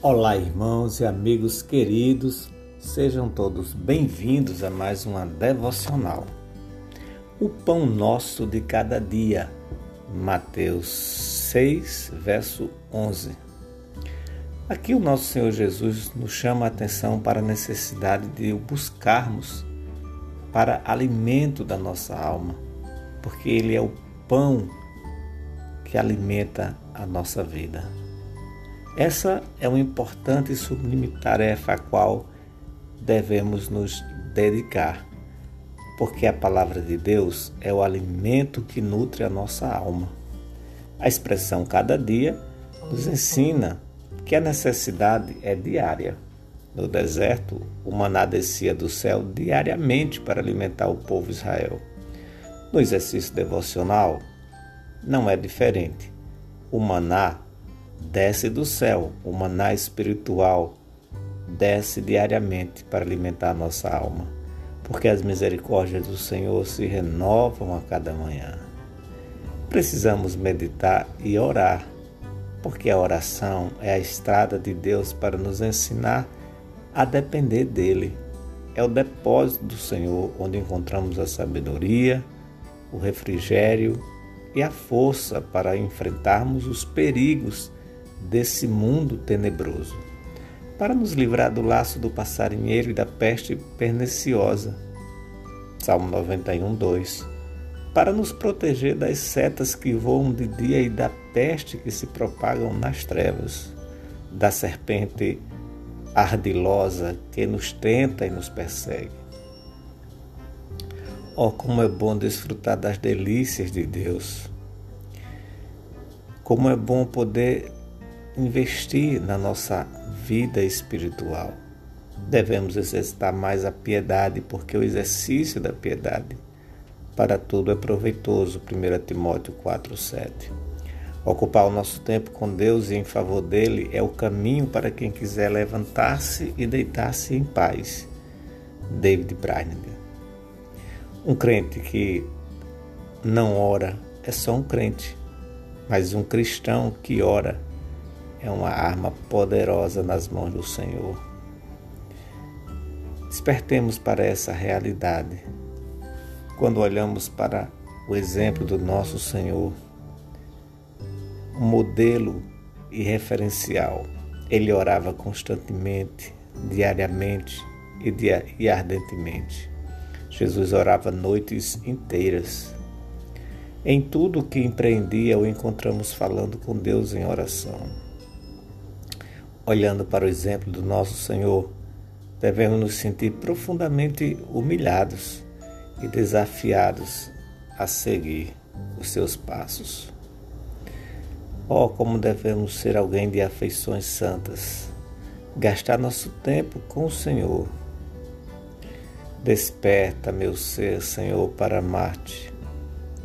Olá, irmãos e amigos queridos, sejam todos bem-vindos a mais uma devocional. O pão nosso de cada dia, Mateus 6, verso 11. Aqui o nosso Senhor Jesus nos chama a atenção para a necessidade de o buscarmos para alimento da nossa alma, porque Ele é o pão que alimenta a nossa vida. Essa é uma importante e sublime tarefa a qual devemos nos dedicar, porque a palavra de Deus é o alimento que nutre a nossa alma. A expressão cada dia nos ensina que a necessidade é diária. No deserto, o maná descia do céu diariamente para alimentar o povo Israel. No exercício devocional, não é diferente. O maná desce do céu, o maná espiritual desce diariamente para alimentar nossa alma, porque as misericórdias do Senhor se renovam a cada manhã. Precisamos meditar e orar, porque a oração é a estrada de Deus para nos ensinar a depender dele. É o depósito do Senhor onde encontramos a sabedoria, o refrigério e a força para enfrentarmos os perigos desse mundo tenebroso, para nos livrar do laço do passarinheiro e da peste perniciosa. Salmo 91, 2. Para nos proteger das setas que voam de dia e da peste que se propagam nas trevas, da serpente ardilosa que nos tenta e nos persegue. Oh, como é bom desfrutar das delícias de Deus! Como é bom poder investir na nossa vida espiritual. Devemos exercitar mais a piedade, porque o exercício da piedade para tudo é proveitoso. 1 Timóteo 4,7. Ocupar o nosso tempo com Deus e em favor dele é o caminho para quem quiser levantar-se e deitar-se em paz. David Brainerd. Um crente que não ora é só um crente, mas um cristão que ora é uma arma poderosa nas mãos do Senhor. Despertemos para essa realidade quando olhamos para o exemplo do nosso Senhor, um modelo e referencial. Ele orava constantemente, diariamente e ardentemente. Jesus orava noites inteiras. Em tudo o que empreendia, o encontramos falando com Deus em oração olhando para o exemplo do nosso Senhor, devemos nos sentir profundamente humilhados e desafiados a seguir os seus passos. Oh, como devemos ser alguém de afeições santas, gastar nosso tempo com o Senhor. Desperta meu ser, Senhor, para amar-te.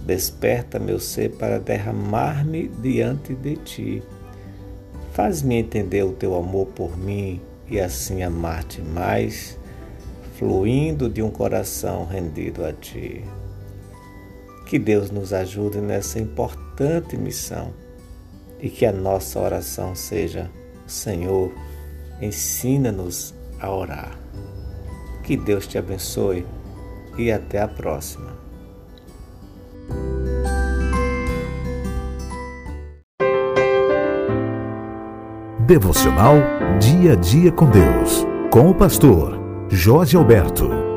Desperta meu ser para derramar-me diante de ti Faz-me entender o teu amor por mim e assim amar-te mais, fluindo de um coração rendido a ti. Que Deus nos ajude nessa importante missão e que a nossa oração seja: Senhor, ensina-nos a orar. Que Deus te abençoe e até a próxima. Devocional Dia a Dia com Deus, com o pastor Jorge Alberto.